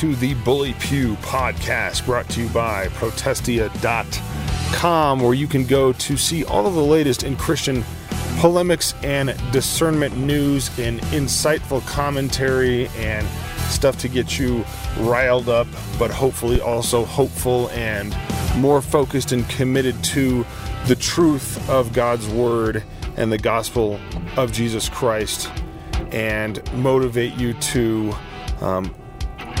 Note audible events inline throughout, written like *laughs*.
to the Bully Pew podcast brought to you by Protestia.com, where you can go to see all of the latest in Christian polemics and discernment news and insightful commentary and stuff to get you riled up, but hopefully also hopeful and more focused and committed to the truth of God's Word and the gospel of Jesus Christ and motivate you to um,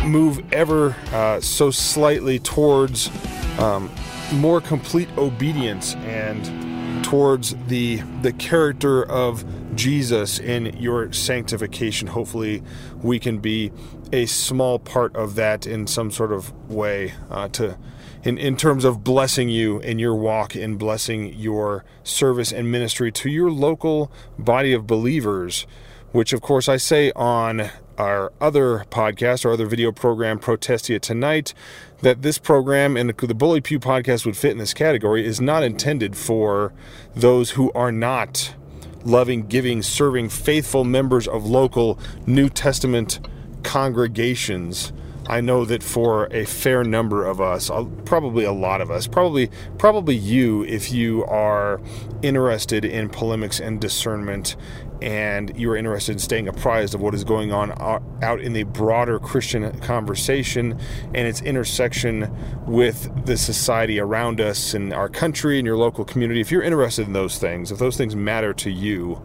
move ever uh, so slightly towards um, more complete obedience and towards the the character of Jesus in your sanctification. Hopefully, we can be a small part of that in some sort of way uh, to in, in terms of blessing you in your walk and blessing your service and ministry to your local body of believers which of course I say on our other podcast, our other video program, Protestia Tonight, that this program and the Bully Pew podcast would fit in this category is not intended for those who are not loving, giving, serving, faithful members of local New Testament congregations. I know that for a fair number of us, probably a lot of us, probably probably you, if you are interested in polemics and discernment and you're interested in staying apprised of what is going on out in the broader Christian conversation and its intersection with the society around us and our country and your local community, if you're interested in those things, if those things matter to you,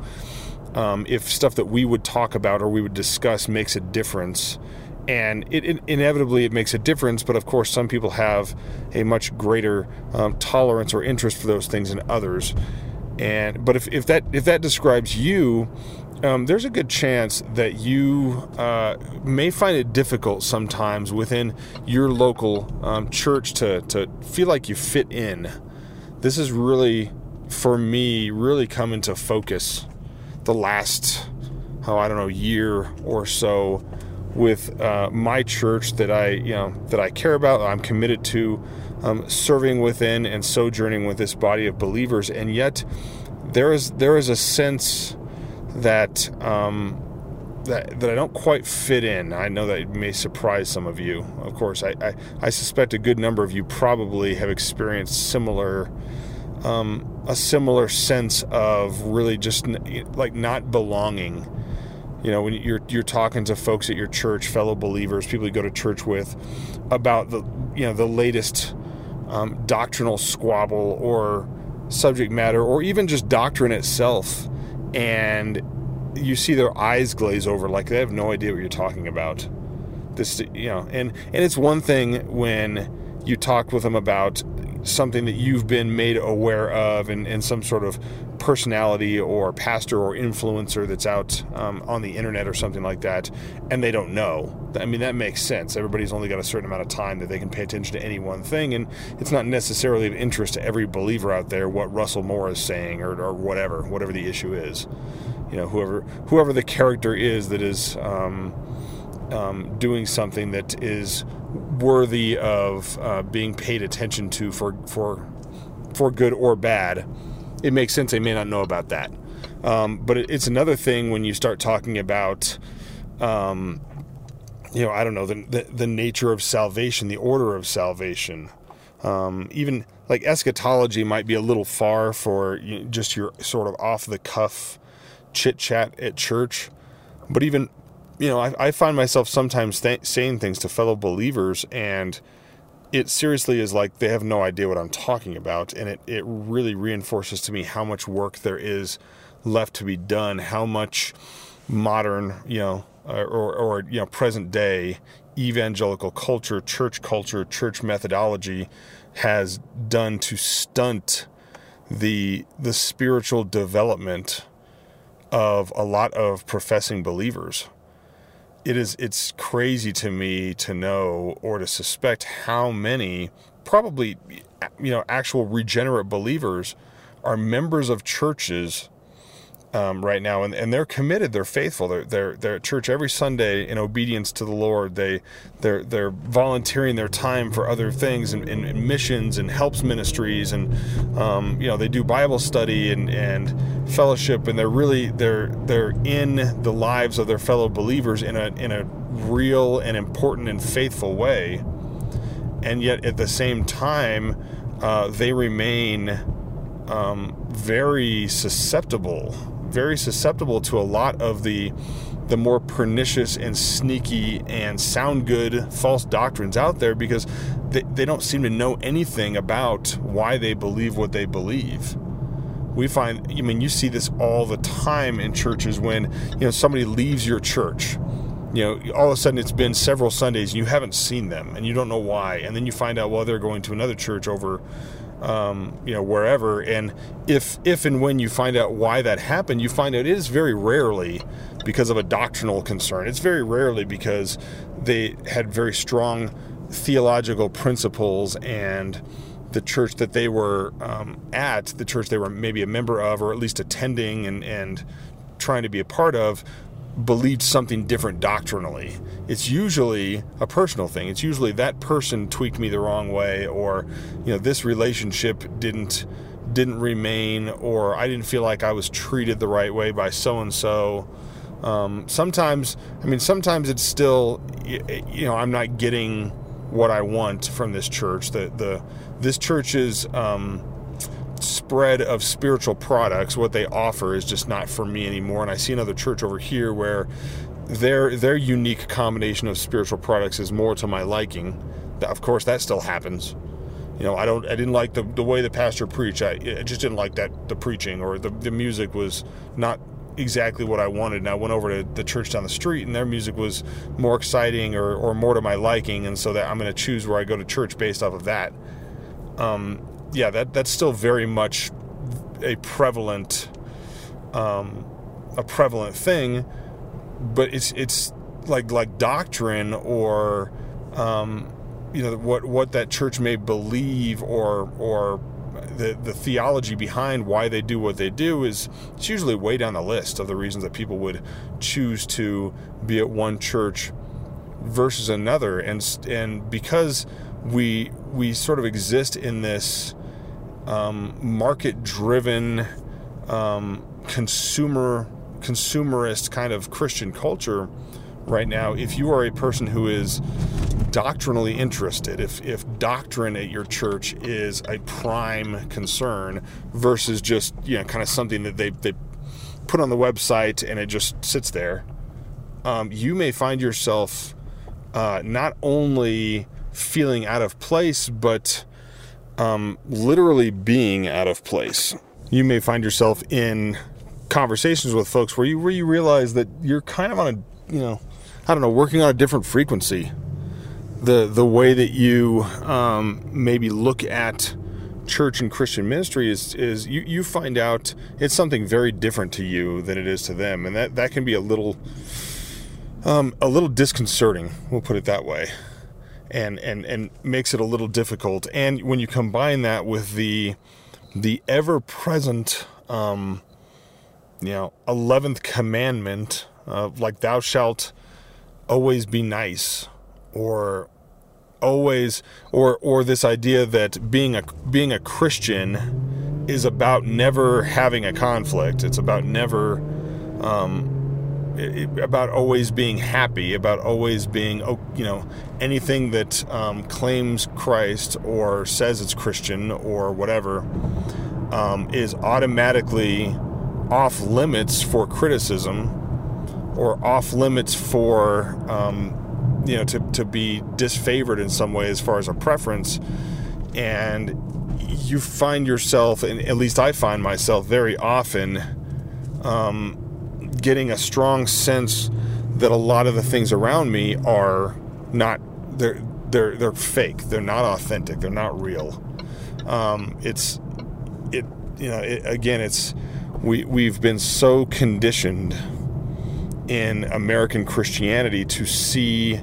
um, if stuff that we would talk about or we would discuss makes a difference, and it, it, inevitably it makes a difference but of course some people have a much greater um, tolerance or interest for those things than others and but if, if that if that describes you um, there's a good chance that you uh, may find it difficult sometimes within your local um, church to, to feel like you fit in. This is really, for me, really come into focus the last, oh, I don't know, year or so with uh, my church that I, you know, that I care about, I'm committed to um, serving within and sojourning with this body of believers, and yet there is there is a sense that um, that that I don't quite fit in. I know that may surprise some of you. Of course, I I, I suspect a good number of you probably have experienced similar. Um, a similar sense of really just like not belonging you know when you're you're talking to folks at your church fellow believers people you go to church with about the you know the latest um, doctrinal squabble or subject matter or even just doctrine itself and you see their eyes glaze over like they have no idea what you're talking about. This you know and and it's one thing when you talk with them about something that you've been made aware of and, and some sort of personality or pastor or influencer that's out um, on the internet or something like that and they don't know. I mean that makes sense. Everybody's only got a certain amount of time that they can pay attention to any one thing and it's not necessarily of interest to every believer out there what russell moore is saying or, or whatever whatever the issue is. You know whoever whoever the character is that is um, um, doing something that is worthy of uh, being paid attention to for for for good or bad, it makes sense they may not know about that. Um, but it, it's another thing when you start talking about, um, you know, I don't know the, the, the nature of salvation, the order of salvation. Um, even like eschatology might be a little far for you just your sort of off the cuff chit chat at church. But even you know, I, I find myself sometimes th- saying things to fellow believers, and it seriously is like they have no idea what I'm talking about. And it, it really reinforces to me how much work there is left to be done, how much modern, you know, or, or, you know, present day evangelical culture, church culture, church methodology has done to stunt the the spiritual development of a lot of professing believers it is it's crazy to me to know or to suspect how many probably you know actual regenerate believers are members of churches um, right now, and, and they're committed. They're faithful. They're, they're they're at church every Sunday in obedience to the Lord. They they're they're volunteering their time for other things and, and, and missions and helps ministries, and um, you know they do Bible study and and fellowship, and they're really they're they're in the lives of their fellow believers in a in a real and important and faithful way. And yet at the same time, uh, they remain um, very susceptible, very susceptible to a lot of the the more pernicious and sneaky and sound good false doctrines out there because they, they don't seem to know anything about why they believe what they believe. We find i mean you see this all the time in churches when you know somebody leaves your church. You know all of a sudden it's been several sundays and you haven't seen them and you don't know why. And then you find out well they're going to another church over um, you know wherever. And if if and when you find out why that happened you find out it is very rarely because of a doctrinal concern. It's very rarely because they had very strong theological principles and the church that they were um, at, the church they were maybe a member of, or at least attending and, and trying to be a part of, believed something different doctrinally. It's usually a personal thing. It's usually that person tweaked me the wrong way, or you know, this relationship didn't didn't remain, or I didn't feel like I was treated the right way by so and so. Sometimes, I mean, sometimes it's still, you know, I'm not getting what I want from this church. The the this church's um, spread of spiritual products, what they offer, is just not for me anymore. And I see another church over here where their their unique combination of spiritual products is more to my liking. Of course, that still happens. You know, I don't. I didn't like the, the way the pastor preached. I, I just didn't like that the preaching or the the music was not exactly what I wanted. And I went over to the church down the street, and their music was more exciting or, or more to my liking. And so that I'm going to choose where I go to church based off of that um, yeah, that that's still very much a prevalent um, a prevalent thing, but it's it's like like doctrine or um, you know what what that church may believe or or the the theology behind why they do what they do is it's usually way down the list of the reasons that people would choose to be at one church versus another. And and because we we sort of exist in this um, market driven um, consumer consumerist kind of Christian culture right now if you are a person who is doctrinally interested if if doctrine at your church is a prime concern versus just you know kind of something that they they put on the website and it just sits there um, you may find yourself uh, not only feeling out of place, but um, literally being out of place. You may find yourself in conversations with folks where you where you realize that you're kind of on a you know I don't know working on a different frequency. The the way that you um, maybe look at church and Christian ministry is is you, you find out it's something very different to you than it is to them, and that that can be a little um, a little disconcerting. We'll put it that way and and and makes it a little difficult. And when you combine that with the the ever present, um, you know, eleventh commandment, uh, like "Thou shalt always be nice," or always, or or this idea that being a being a Christian is about never having a conflict. It's about never. Um, about always being happy, about always being, oh, you know, anything that um, claims Christ or says it's Christian or whatever um, is automatically off limits for criticism or off limits for, um, you know, to, to be disfavored in some way as far as a preference. And you find yourself, and at least I find myself very often, um, getting a strong sense that a lot of the things around me are not they're they're they're fake. They're not authentic. They're not real. Um, it's it you know it, again it's we we've been so conditioned in American Christianity to see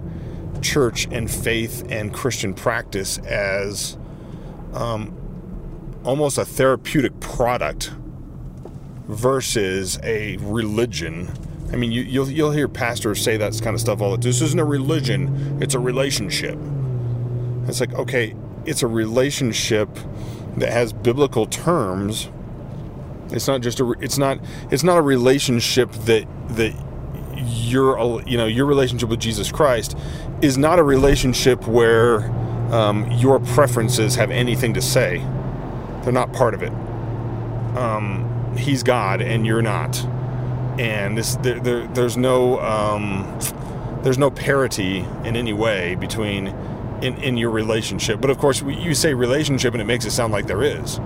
church and faith and Christian practice as um, almost a therapeutic product versus a religion. I mean, you, will you'll, you'll hear pastors say that kind of stuff all the time. This isn't a religion; it's a relationship. It's like okay, it's a relationship that has biblical terms. It's not just a. It's not. It's not a relationship that that your you know your relationship with Jesus Christ is not a relationship where um, your preferences have anything to say. They're not part of it. Um, he's God and you're not, and this there, there there's no um, there's no parity in any way between in, in your relationship. But of course, you say relationship and it makes it sound like there is.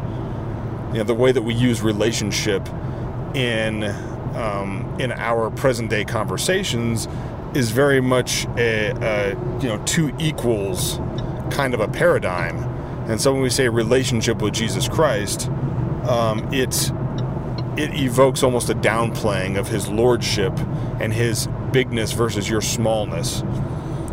You know, the way that we use relationship in um, in our present day conversations is very much a, a, you know two equals kind of a paradigm. And so when we say relationship with Jesus Christ, um, it it evokes almost a downplaying of his lordship and his bigness versus your smallness,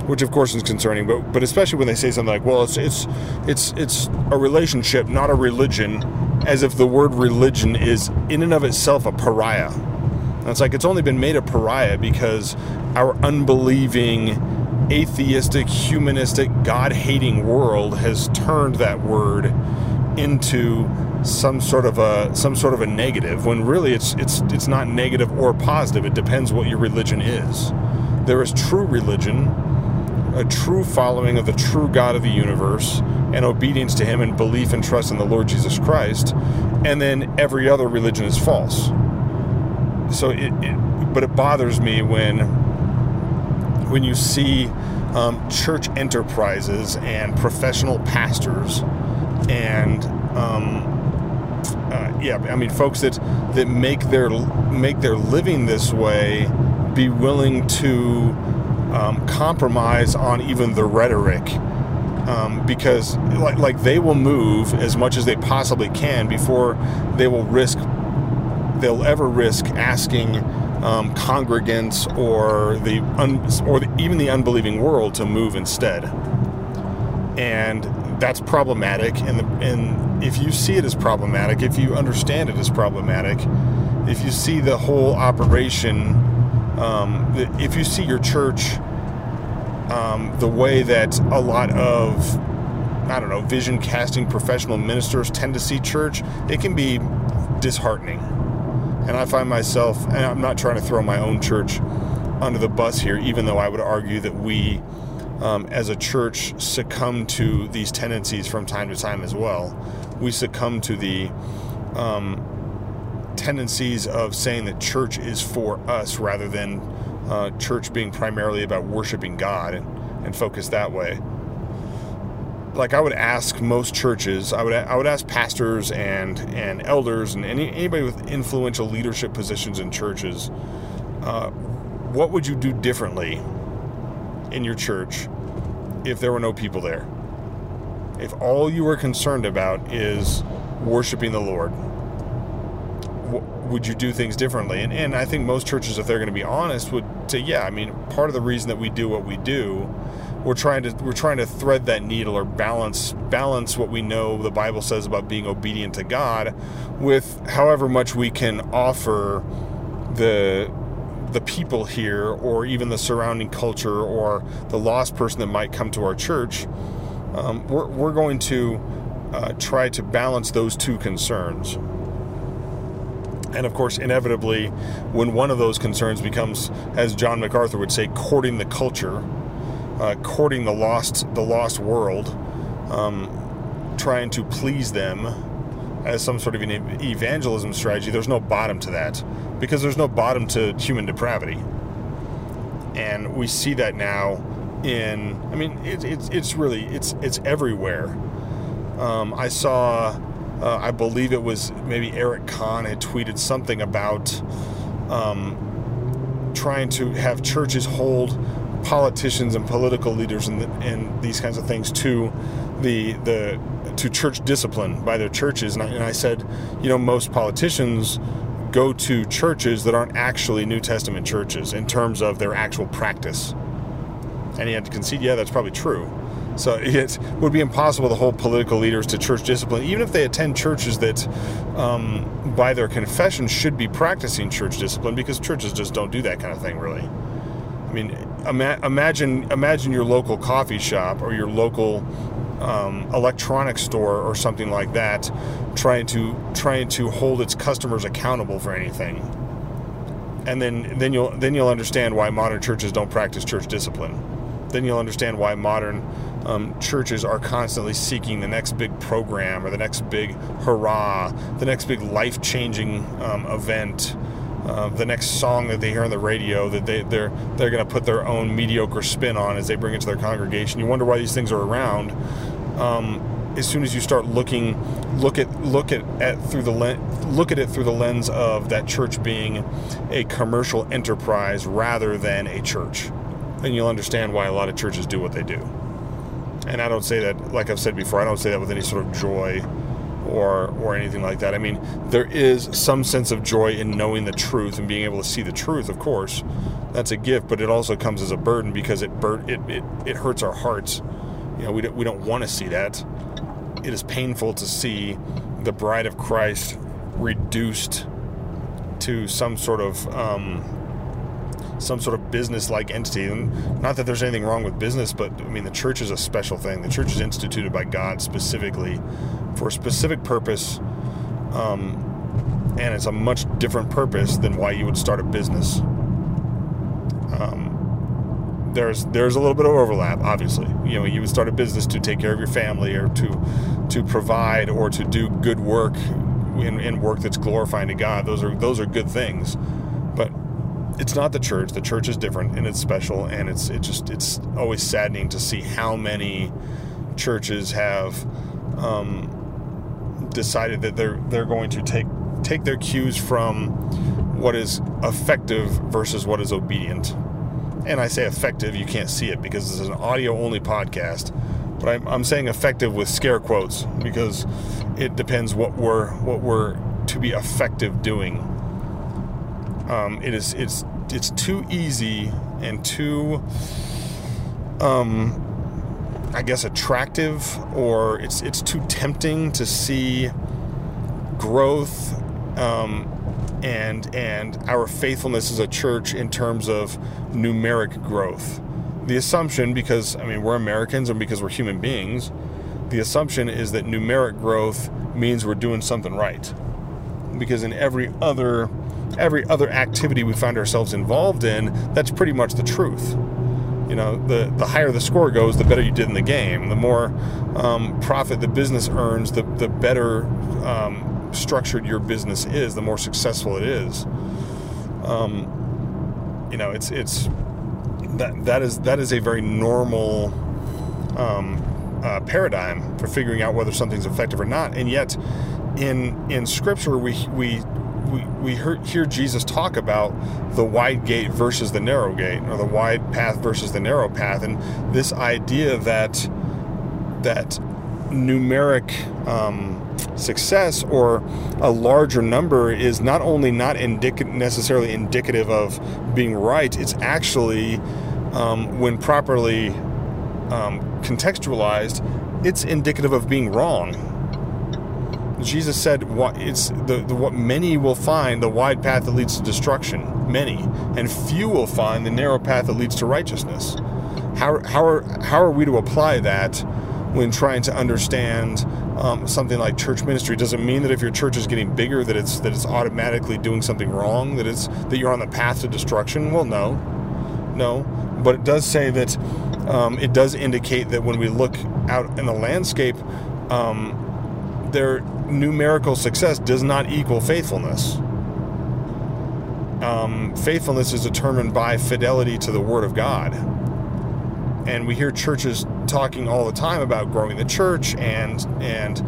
which of course is concerning. But but especially when they say something like, "Well, it's it's it's it's a relationship, not a religion," as if the word religion is in and of itself a pariah. And it's like it's only been made a pariah because our unbelieving, atheistic, humanistic, God hating world has turned that word into some sort of a some sort of a negative when really it's it's it's not negative or positive. It depends what your religion is. There is true religion a true following of the true God of the universe and obedience to him and belief and trust in the Lord Jesus Christ and then every other religion is false. So it, it but it bothers me when when you see um, church enterprises and professional pastors and um, yeah, I mean, folks that that make their make their living this way be willing to um, compromise on even the rhetoric. Um, because like, like they will move as much as they possibly can before they will risk they'll ever risk asking um, congregants or the un, or the, even the unbelieving world to move instead and that's problematic and the, and if you see it as problematic if you understand it as problematic if you see the whole operation um, if you see your church um, the way that a lot of I don't know vision casting professional ministers tend to see church it can be disheartening and I find myself and I'm not trying to throw my own church under the bus here even though I would argue that we um, as a church succumb to these tendencies from time to time as well. We succumb to the um, tendencies of saying that church is for us rather than uh, church being primarily about worshiping God and, and focus that way. Like I would ask most churches, I would I would ask pastors and and elders and any, anybody with influential leadership positions in churches, uh, what would you do differently in your church if there were no people there. If all you were concerned about is worshiping the Lord, would you do things differently? And, and I think most churches, if they're going to be honest, would say, yeah. I mean, part of the reason that we do what we do, we're trying to we're trying to thread that needle or balance balance what we know the Bible says about being obedient to God, with however much we can offer the the people here or even the surrounding culture or the lost person that might come to our church, um, we're, we're going to uh, try to balance those two concerns. And of course, inevitably, when one of those concerns becomes, as John MacArthur would say, courting the culture, uh, courting the lost, the lost world, um, trying to please them as some sort of an evangelism strategy, there's no bottom to that because there's no bottom to human depravity. And we see that now in, I mean, it, it's it's really, it's, it's everywhere. Um, I saw, uh, I believe it was maybe Eric Kahn had tweeted something about um, trying to have churches hold politicians and political leaders and, and these kinds of things to the the to church discipline by their churches. And I, and I said, you know, most politicians go to churches that aren't actually New Testament churches in terms of their actual practice. And he had to concede, yeah, that's probably true. So *laughs* it would be impossible to hold political leaders to church discipline, even if they attend churches that, um, by their confession, should be practicing church discipline, because churches just don't do that kind of thing, really. I mean, ima- imagine imagine your local coffee shop or your local um, electronics store or something like that trying to trying to hold its customers accountable for anything and then then you'll then you'll understand why modern churches don't practice church discipline. Then you'll understand why modern um, churches are constantly seeking the next big program or the next big hurrah, the next big life changing um, event. Uh, the next song that they hear on the radio that they, they're they're going to put their own mediocre spin on as they bring it to their congregation. You wonder why these things are around. Um, as soon as you start looking look at look at, at through the look at it through the lens of that church being a commercial enterprise rather than a church then you'll understand why a lot of churches do what they do. And I don't say that like I've said before I don't say that with any sort of joy or or anything like that. I mean there is some sense of joy in knowing the truth and being able to see the truth of course. That's a gift but it also comes as a burden because it bur- it, it, it hurts our hearts. You know we don't, we don't want to see that. It is painful to see the bride of Christ reduced to some sort of um, some sort of business-like entity. And not that there's anything wrong with business, but I mean the church is a special thing. The church is instituted by God specifically for a specific purpose, um, and it's a much different purpose than why you would start a business. Um, there's there's a little bit of overlap obviously you know you would start a business to take care of your family or to to provide or to do good work in, work that's glorifying to god those are those are good things it's not the church the church is different and it's special and it's it just it's always saddening to see how many churches have um, decided that they're they're going to take take their cues from what is effective versus what is obedient and I say effective, you can't see it because this is an audio only podcast. But I'm, I'm saying effective with scare quotes because it depends what we're what we're to be effective doing. Um, it is it's it's too easy and too um, I guess attractive or it's it's too tempting to see growth um, and and our faithfulness as a church in terms of numeric growth. The assumption, because I mean we're Americans and because we're human beings, the assumption is that numeric growth means we're doing something right. Because in every other every other activity we find ourselves involved in, that's pretty much the truth. You know, the, the higher the score goes, the better you did in the game. The more um, profit the business earns, the, the better um, structured your business is, the more successful it is. Um, you know, it's it's that that is that is a very normal um, uh, paradigm for figuring out whether something's effective or not. And yet, in in Scripture, we we we, we hear, Jesus talk about the wide gate versus the narrow gate, or the wide path versus the narrow path, and this idea that that numeric um, success or a larger number is not only not indic- necessarily indicative of being right, it's actually, um, when properly um, contextualized, it's indicative of being wrong. Jesus said, "What it's the, the what many will find the wide path that leads to destruction, many, and few will find the narrow path that leads to righteousness." How how are how are we to apply that when trying to understand um, something like church ministry? Does it mean that if your church is getting bigger that it's that it's automatically doing something wrong that it's that you're on the path to destruction? Well no. No. But it does say that um, it does indicate that when we look out in the landscape um, their numerical success does not equal faithfulness. Um, faithfulness is determined by fidelity to the word of god. And we hear churches talking all the time about growing the church and and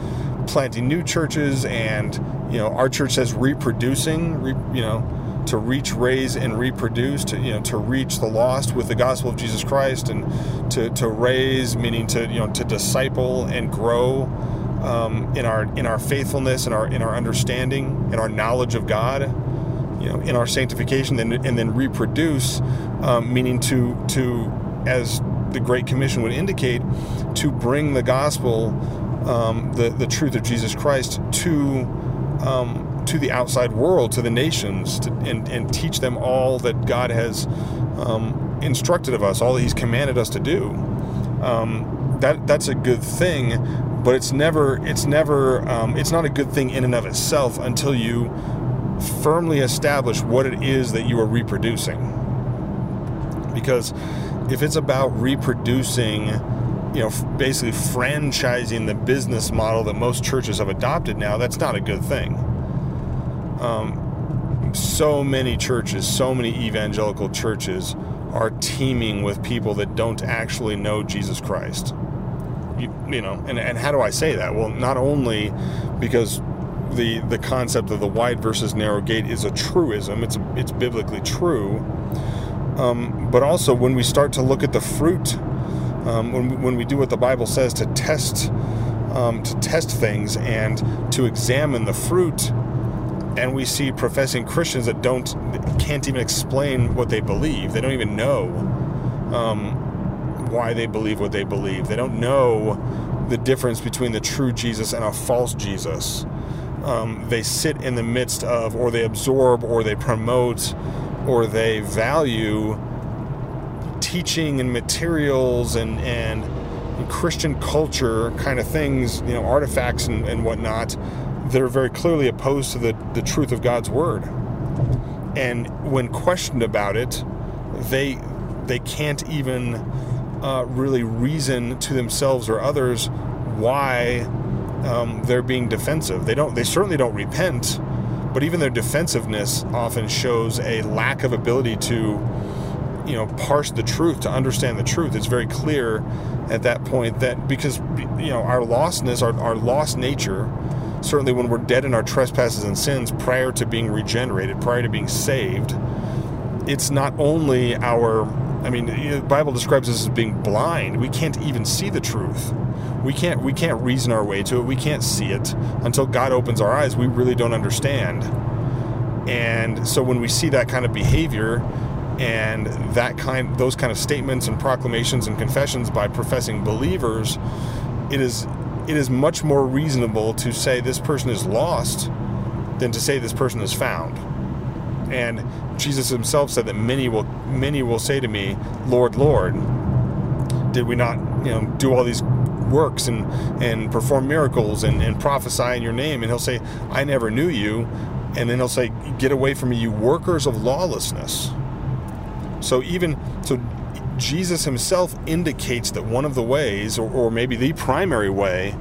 planting new churches and you know our church says reproducing re, you know to reach raise and reproduce to you know to reach the lost with the gospel of jesus christ and to, to raise meaning to you know to disciple and grow um, in our in our faithfulness and our in our understanding and our knowledge of god you know in our sanctification and, and then reproduce um, meaning to to as the Great Commission would indicate, to bring the gospel, um, the the truth of Jesus Christ to um, to the outside world, to the nations, to, and and teach them all that God has um, instructed of us, all that He's commanded us to do. Um, that that's a good thing, but it's never it's never um, it's not a good thing in and of itself until you firmly establish what it is that you are reproducing. Because if it's about reproducing, you know, basically franchising the business model that most churches have adopted now, that's not a good thing. Um, so many churches, so many evangelical churches are teeming with people that don't actually know Jesus Christ. You, know, and, and how do I say that? Well, not only because the the concept of the wide versus narrow gate is a truism, it's it's biblically true, um, but also when we start to look at the fruit, um, when we, when we do what the Bible says to test um, to test things and to examine the fruit and we see professing Christians that don't can't even explain what they believe. They don't even know um, why they believe what they believe. They don't know the difference between the true Jesus and a false Jesus. Um, they sit in the midst of, or they absorb, or they promote, or they value teaching and materials and and Christian culture kind of things, you know, artifacts and, and whatnot that are very clearly opposed to the, the truth of God's word. And when questioned about it, they they can't even uh, really reason to themselves or others why um, they're being defensive. They don't. They certainly don't repent, but even their defensiveness often shows a lack of ability to, you know, parse the truth, to understand the truth. It's very clear at that point that because you know our lostness, our, our lost nature, certainly when we're dead in our trespasses and sins prior to being regenerated, prior to being saved, it's not only our I mean, the Bible describes us as being blind. We can't even see the truth. We can't we can't reason our way to it. We can't see it until God opens our eyes. We really don't understand. And so when we see that kind of behavior and that kind those kind of statements and proclamations and confessions by professing believers, it is it is much more reasonable to say this person is lost than to say this person is found. And Jesus himself said that many will many will say to me, Lord, Lord, did we not, you know, do all these works and, and perform miracles and, and prophesy in your name? And he'll say, I never knew you. And then he'll say, Get away from me, you workers of lawlessness. So even so Jesus himself indicates that one of the ways, or, or maybe the primary way,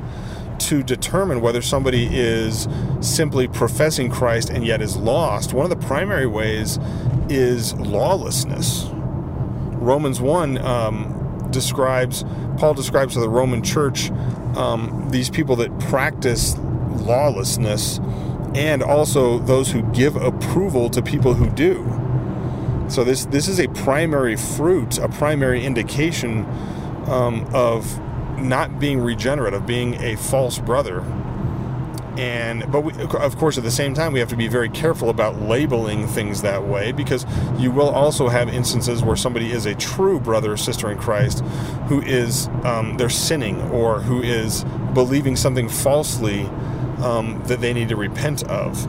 to determine whether somebody is simply professing Christ and yet is lost, one of the primary ways is lawlessness. Romans 1 um, describes, Paul describes to the Roman church um, these people that practice lawlessness and also those who give approval to people who do. So this this is a primary fruit, a primary indication um, of not being regenerate, of being a false brother. And but we, of course, at the same time, we have to be very careful about labeling things that way because you will also have instances where somebody is a true brother or sister in Christ who is um, they're sinning or who is believing something falsely um, that they need to repent of.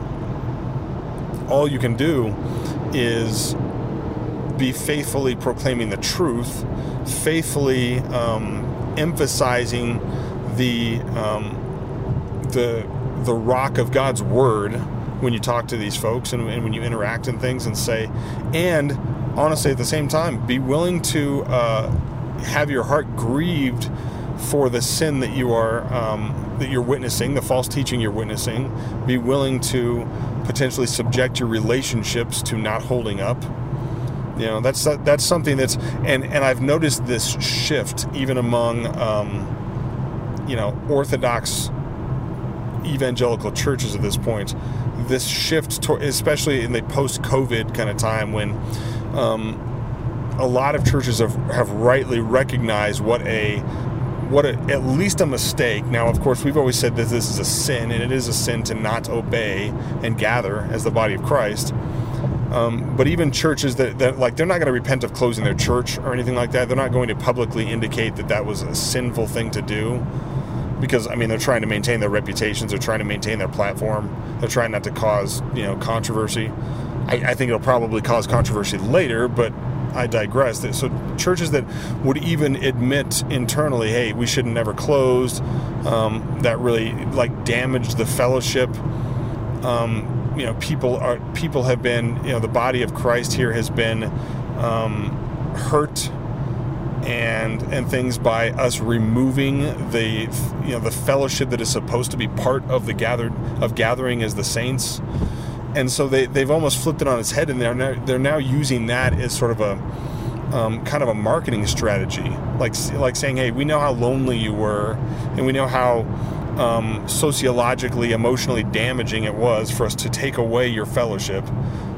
All you can do is be faithfully proclaiming the truth, faithfully um, emphasizing the um, the the rock of God's word when you talk to these folks and, and, when you interact and things and say, and honestly at the same time, be willing to uh, have your heart grieved for the sin that you are um, that you're witnessing, the false teaching you're witnessing. Be willing to potentially subject your relationships to not holding up you know, that's that's something that's and and I've noticed this shift even among um, you know Orthodox evangelical churches at this point. This shift, to, especially in the post-COVID kind of time when. Um, a lot of churches have, have rightly recognized what a what a, at least a mistake. Now, of course, we've always said that this is a sin, and it is a sin to not obey and gather as the body of Christ. Um, but even churches that, that like they're not going to repent of closing their church or anything like that. They're not going to publicly indicate that that was a sinful thing to do because I mean they're trying to maintain their reputations. They're trying to maintain their platform. They're trying not to cause you know controversy. I, I think it'll probably cause controversy later, but I digress. So churches that would even admit internally, hey, we should have never closed, um, that really like damaged the fellowship. Um, you know people are people have been you know the body of Christ here has been um, hurt and and things by us removing the you know the fellowship that is supposed to be part of the gathered of gathering as the saints. And so they they've almost flipped it on its head and they're now, they're now using that as sort of a um, kind of a marketing strategy. Like like saying hey we know how lonely you were and we know how um, sociologically emotionally damaging it was for us to take away your fellowship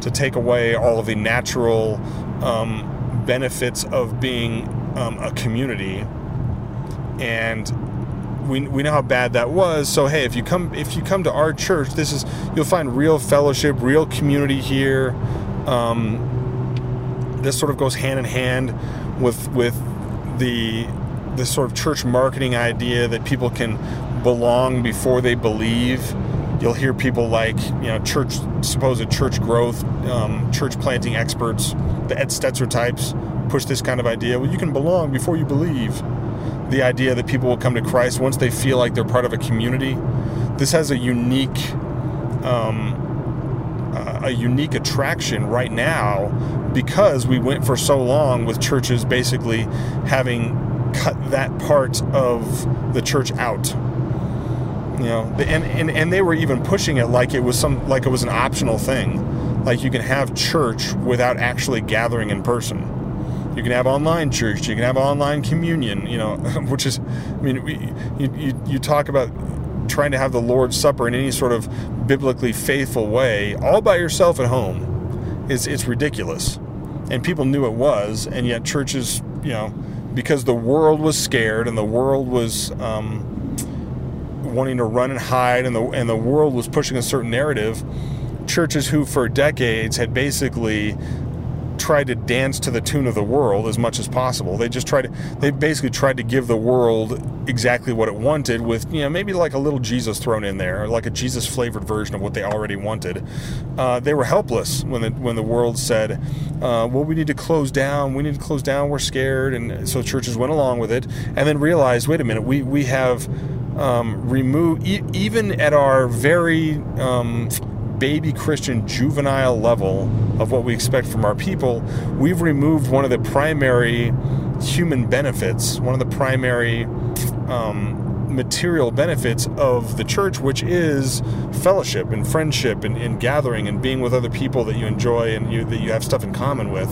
to take away all of the natural um, benefits of being um, a community, and we, we know how bad that was. So hey, if you come if you come to our church, this is you'll find real fellowship, real community here. Um, this sort of goes hand in hand with with the this sort of church marketing idea that people can belong before they believe. You'll hear people like you know church supposed church growth, um, church planting experts, the Ed Stetzer types push this kind of idea. Well, you can belong before you believe. The idea that people will come to Christ once they feel like they're part of a community. This has a unique, um, uh, a unique attraction right now because we went for so long with churches basically having cut that part of the church out you know and, and and they were even pushing it like it was some like it was an optional thing like you can have church without actually gathering in person you can have online church. You can have online communion. You know, *laughs* which is, I mean, we, you, you you talk about trying to have the Lord's Supper in any sort of biblically faithful way, all by yourself at home. It's it's ridiculous, and people knew it was, and yet churches, you know, because the world was scared and the world was. Um, wanting to run and hide and the and the world was pushing a certain narrative churches who for decades had basically tried to dance to the tune of the world as much as possible. They just tried to, they basically tried to give the world exactly what it wanted with, you know, maybe like a little Jesus thrown in there, like a Jesus flavored version of what they already wanted. Uh, they were helpless when the, when the world said, uh, well, we need to close down, we need to close down, we're scared. And so churches went along with it and then realized, wait a minute, we, we have um, removed, e- even at our very, um, baby Christian juvenile level of what we expect from our people, we've removed one of the primary human benefits, one of the primary um, material benefits of the church, which is fellowship and friendship and, and gathering and being with other people that you enjoy and you, that you have stuff in common with.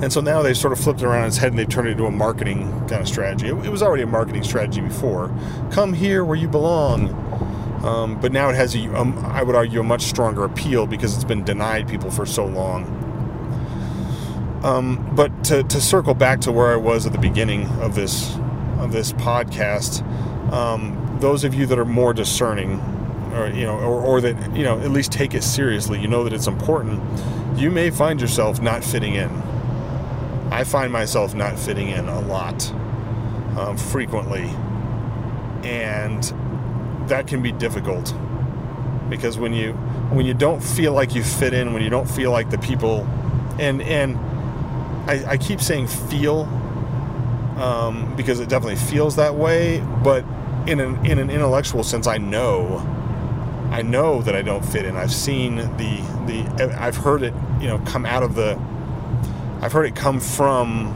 And so now they've sort of flipped it around its head and they've turned it into a marketing kind of strategy. It, it was already a marketing strategy before. Come here where you belong. Um, but now it has, a, um, I would argue, a much stronger appeal because it's been denied people for so long. Um, but to, to, circle back to where I was at the beginning of this of this podcast, um, those of you that are more discerning, or you know, or, or that you know, at least take it seriously, you know that it's important. You may find yourself not fitting in. I find myself not fitting in a lot, um, frequently, and that can be difficult because when you when you don't feel like you fit in, when you don't feel like the people, and and I, I keep saying feel um, because it definitely feels that way, but in an in an intellectual sense, I know I know that I don't fit in. I've seen the the I've heard it you know come out of the I've heard it come from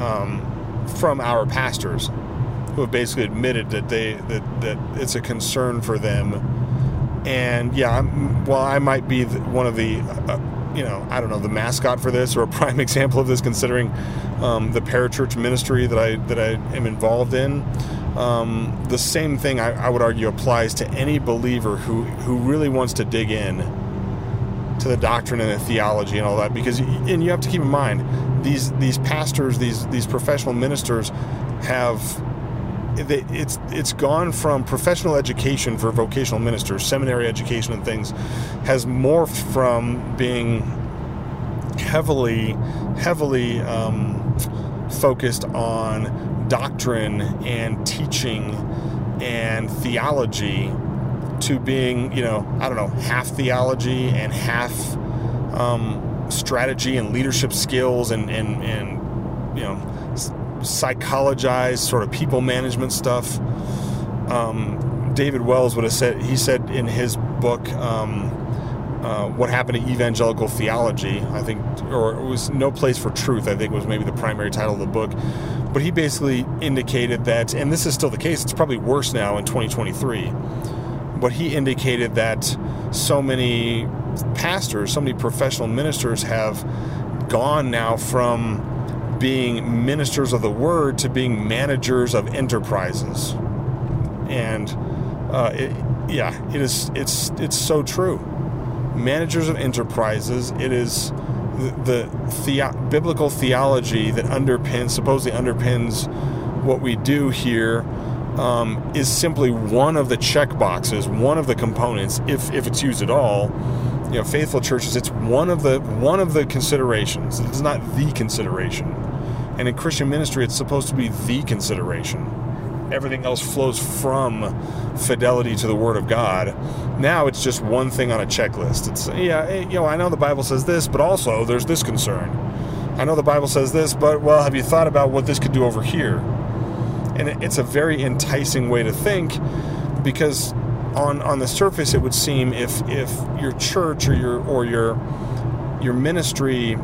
um, from our pastors who have basically admitted that they that that it's a concern for them. And yeah, I'm, well, I might be one of the, uh, you know, I don't know, the mascot for this or a *laughs* prime example of this, considering um, the parachurch ministry that I that I am involved in. Um, the same thing I, I would argue applies to any believer who who really wants to dig in to the doctrine and the theology and all that because and you have to keep in mind these these pastors these these professional ministers have it's it's gone from professional education for vocational ministers, seminary education and things, has morphed from being heavily heavily um, focused on doctrine and teaching and theology to being you know I don't know half theology and half um, strategy and leadership skills and and and you know psychologized sort of people management stuff. Um, David Wells would have said. He said in his book. Um, uh, what happened to evangelical theology, I think, or it was No Place for Truth, I think was maybe the primary title of the book. But he basically indicated that, and this is still the case, it's probably worse now in 2023. But he indicated that so many pastors, so many professional ministers have gone now from being ministers of the word to being managers of enterprises. And uh, it, yeah, it is. It's it's so true managers of enterprises. It is the, the, biblical theology that underpins, supposedly underpins what we do here, um, is simply one of the check boxes, one of the components, if, if it's used at all. You know, faithful churches, it's one of the one of the considerations. It's not the consideration. And in Christian ministry, it's supposed to be the consideration everything else flows from fidelity to the Word of God. Now it's just one thing on a checklist. It's, yeah, eh, you know, I know the Bible says this, but also there's this concern. I know the Bible says this, but well, have you thought about what this could do over here? And it's a very enticing way to think because on on the surface it would seem if if your church or your or your your ministry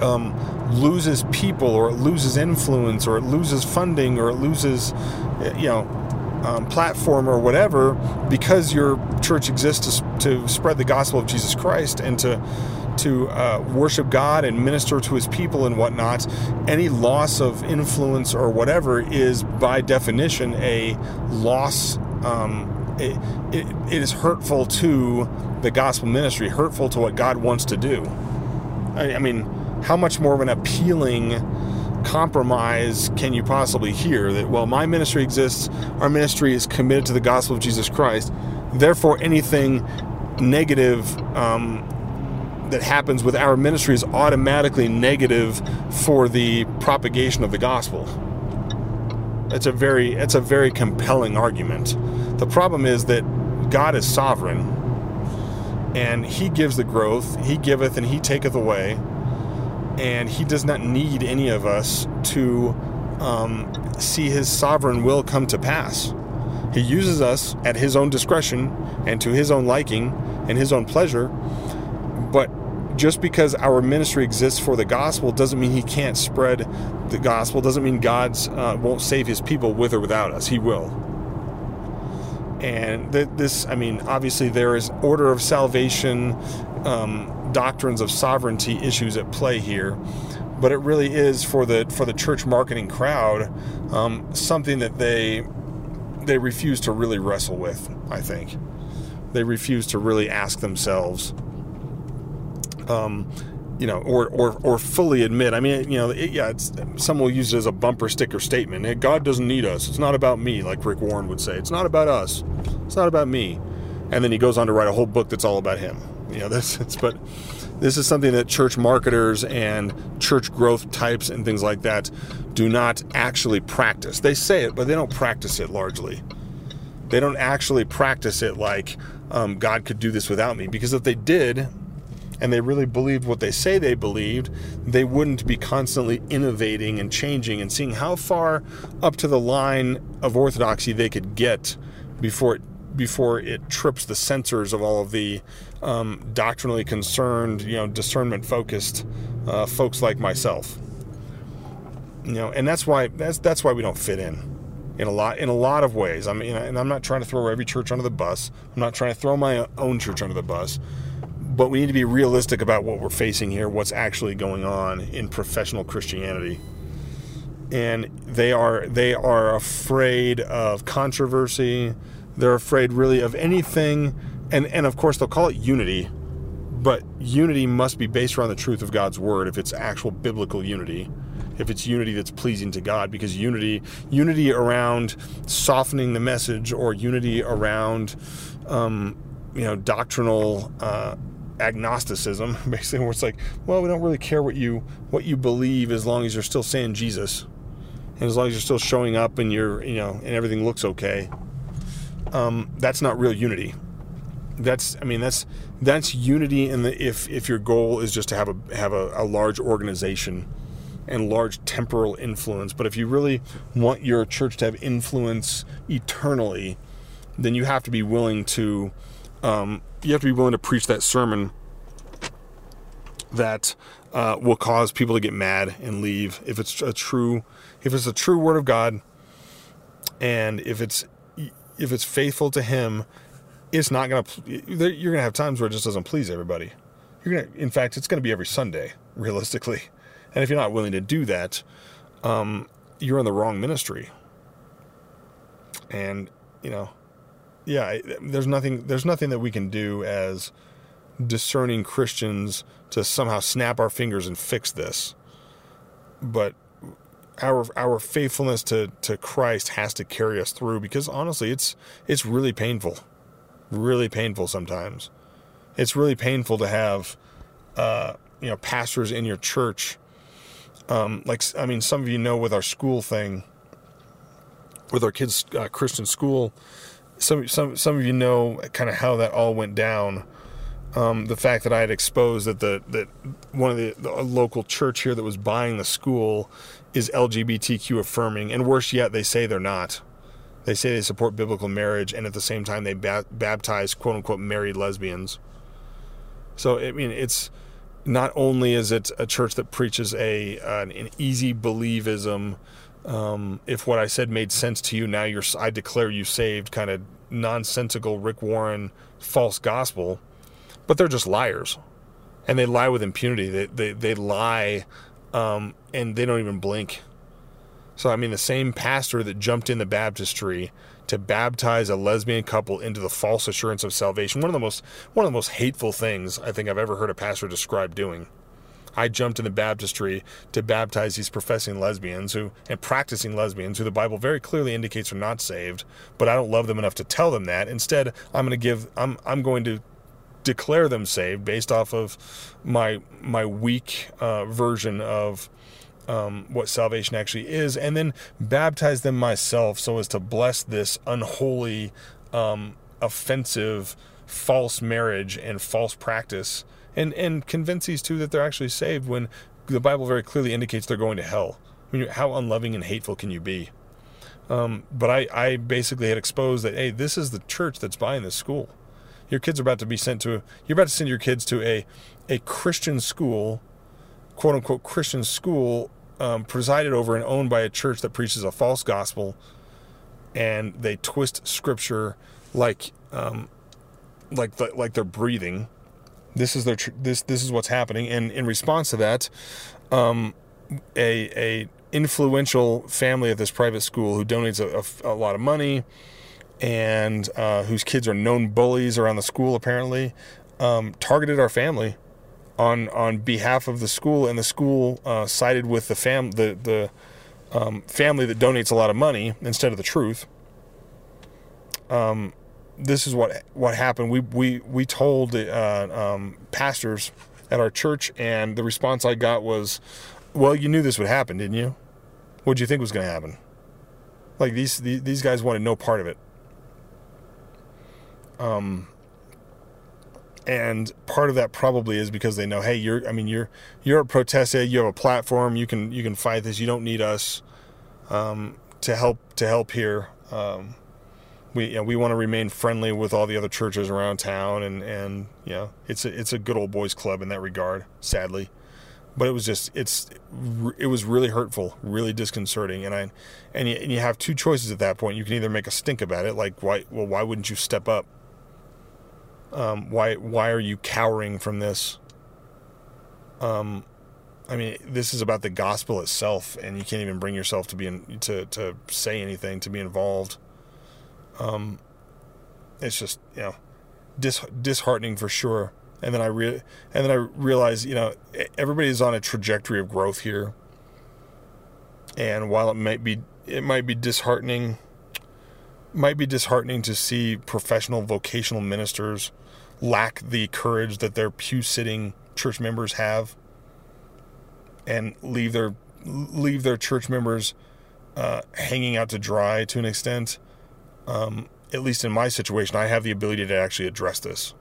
um, loses people or it loses influence or it loses funding or it loses, you know, um, platform or whatever because your church exists to, to spread the gospel of Jesus Christ and to to uh, worship God and minister to His people and whatnot, any loss of influence or whatever is by definition a loss. Um, it, it, it is hurtful to the gospel ministry, hurtful to what God wants to do. I, I mean, how much more of an appealing compromise can you possibly hear that well my ministry exists our ministry is committed to the gospel of jesus christ therefore anything negative um, that happens with our ministry is automatically negative for the propagation of the gospel it's a very it's a very compelling argument the problem is that god is sovereign and he gives the growth he giveth and he taketh away and he does not need any of us to um, see his sovereign will come to pass. He uses us at his own discretion and to his own liking and his own pleasure, just because our ministry exists for the gospel doesn't mean he can't spread the gospel, doesn't mean God's uh, won't save his people with or without us. He will. And th- this, I mean, obviously there is order of salvation, um, doctrines of sovereignty issues at play here, but it really is for the for the church marketing crowd um, something that they they refuse to really wrestle with. I think they refuse to really ask themselves. Um, you know, or, or or fully admit. I mean, you know, it, yeah, it's, some will use it as a bumper sticker statement. God doesn't need us. It's not about me, like Rick Warren would say. It's not about us. It's not about me. And then he goes on to write a whole book that's all about him. You know, *laughs* this. But this is something that church marketers and church growth types and things like that do not actually practice. They say it, but they don't practice it largely. They don't actually practice it like um, God could do this without me. Because if they did, and they really believed what they say they believed, they wouldn't be constantly innovating and changing and seeing how far up to the line of orthodoxy they could get before it before it trips the censors of all of the um, doctrinally concerned, you know, discernment focused uh, folks like myself. You know, and that's why that's that's why we don't fit in in a lot in a lot of ways. I mean, and I'm not trying to throw every church under the bus. I'm not trying to throw my own church under the bus. But we need to be realistic about what we're facing here, what's actually going on in professional Christianity. And they are they are afraid of controversy they're afraid really of anything, and, and of course they'll call it unity, but unity must be based around the truth of God's word if it's actual biblical unity if it's unity that's pleasing to God because unity unity around softening the message or unity around um, you know doctrinal uh, agnosticism *laughs* basically where it's like well we don't really care what you what you believe as long as you're still saying Jesus and as long as you're still showing up and you're you know and everything looks okay um, that's not real unity. That's I mean that's that's unity in the if if your goal is just to have a have a, a large organization and large temporal influence. But if you really want your church to have influence eternally, then you have to be willing to um, you have to be willing to preach that sermon that uh, will cause people to get mad and leave. If it's a true if it's a true word of God and if it's if it's faithful to him it's not going to you're going to have times where it just doesn't please everybody. You're going to in fact it's going to be every Sunday *laughs* realistically. And if you're not willing to do that um, you're in the wrong ministry. And you know yeah there's nothing there's nothing that we can do as discerning Christians to somehow snap our fingers and fix this. But our our faithfulness to, to Christ has to carry us through because honestly it's it's really painful. Really painful sometimes. It's really painful to have uh, you know pastors in your church. Um, like I mean some of you know with our school thing with our kids uh, Christian school some some some of you know kind of how that all went down um, the fact that I had exposed that the that one of the, the local church here that was buying the school is LGBTQ affirming, and worse yet, they say they're not. They say they support biblical marriage, and at the same time, they ba- baptize quote unquote married lesbians. So I mean, it's not only is it a church that preaches a an, an easy believism. Um, if what I said made sense to you, now you're I declare you saved, kind of nonsensical Rick Warren false gospel but they're just liars, and they lie with impunity. They they they lie, um, and they don't even blink. So I mean, the same pastor that jumped in the baptistry to baptize a lesbian couple into the false assurance of salvation. One of the most one of the most hateful things I think I've ever heard a pastor describe doing. I jumped in the baptistry to baptize these professing lesbians who and practicing lesbians who the Bible very clearly indicates are not saved, but I don't love them enough to tell them that. Instead, I'm going to give I'm I'm going to declare them saved based off of my my weak uh, version of um, what salvation actually is, and then baptize them myself so as to bless this unholy, um, offensive, false marriage and false practice, and and convince these two that they're actually saved when the Bible very clearly indicates they're going to hell. I mean, how unloving and hateful can you be? Um, but I, I basically had exposed that hey, this is the church that's buying this school your kids are about to be sent to you're about to send your kids to a a Christian school, quote unquote Christian school, um, presided over and owned by a church that preaches a false gospel, and they twist scripture like um, like like they're breathing. This is their tr- this this is what's happening, and in response to that, um, a a influential family at this private school who donates a, a, a lot of money and uh, whose kids are known bullies around the school apparently um, targeted our family on on behalf of the school. And the school uh, sided with the fam the the um, family that donates a lot of money instead of the truth. Um, this is what what happened we we we told uh, um, pastors at our church and the response I got was well you knew this would happen didn't you what do you think was going to happen like these, these these guys wanted no part of it um, and part of that probably is because they know, hey, you're, I mean, you're, you're a protester, you have a platform, you can, you can fight this. You don't need us, um, to help, to help here. Um, we, you know, we want to remain friendly with all the other churches around town and, and, you know, it's a, it's a good old boys club in that regard, sadly but it was just it's it was really hurtful really disconcerting and i and you, and you have two choices at that point you can either make a stink about it like why well why wouldn't you step up um, why why are you cowering from this? Um, I mean, this is about the gospel itself, and you can't even bring yourself to be in, to to say anything, to be involved. Um, it's just you know, dis, disheartening for sure. And then I re- and then I realized, you know, everybody's on a trajectory of growth here. And while it might be it might be disheartening, might be disheartening to see professional vocational ministers lack the courage that their pew sitting church members have and leave their leave their church members uh, hanging out to dry to an extent. Um, at least in my situation, I have the ability to actually address this,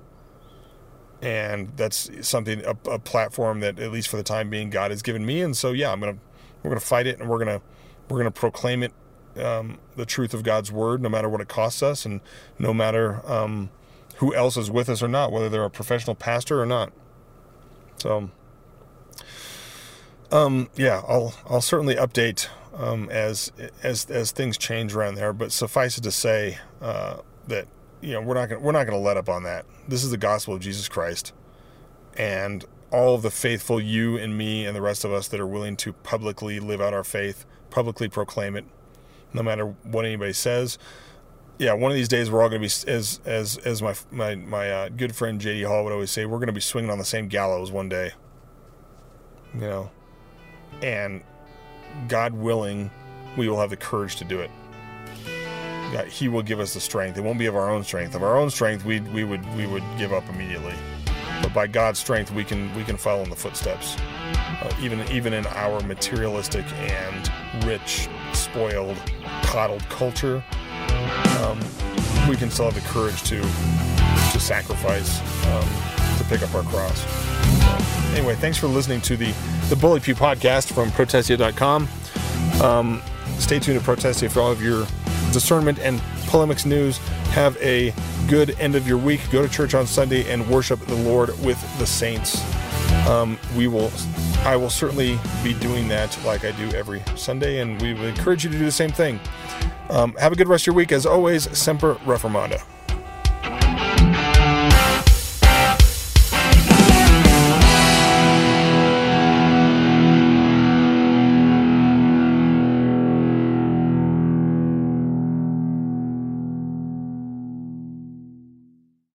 and that's something a, a, platform that, at least for the time being, God has given me. And so, yeah, I'm gonna we're gonna fight it, and we're gonna we're gonna proclaim it um, the truth of God's word, no matter what it costs us, and no matter um, who else is with us or not, whether they're a professional pastor or not. So, um, yeah, I'll I'll certainly update um, as as as things change around there. But suffice it to say uh, that you know we're not gonna, we're not going to let up on that. This is the gospel of Jesus Christ, and all of the faithful, you and me and the rest of us that are willing to publicly live out our faith, publicly proclaim it, no matter what anybody says. Yeah, one of these days we're all going to be, as as as my my my uh, good friend JD Hall would always say, we're going to be swinging on the same gallows one day. You know, and God willing, we will have the courage to do it. He will give us the strength. It won't be of our own strength. Of our own strength, we we would we would give up immediately. But by God's strength, we can we can follow in the footsteps. Uh, even even in our materialistic and rich, spoiled, coddled culture, um, we can still have the courage to to sacrifice um, to pick up our cross. Anyway, thanks for listening to the the Bully Pew podcast from Protestia.com. Um, stay tuned to Protestia for all of your discernment and polemics news. Have a good end of your week. Go to church on Sunday and worship the Lord with the saints. Um, we will, I will certainly be doing that like I do every Sunday, and we would encourage you to do the same thing. Um, have a good rest of your week. As always, Semper Reformanda.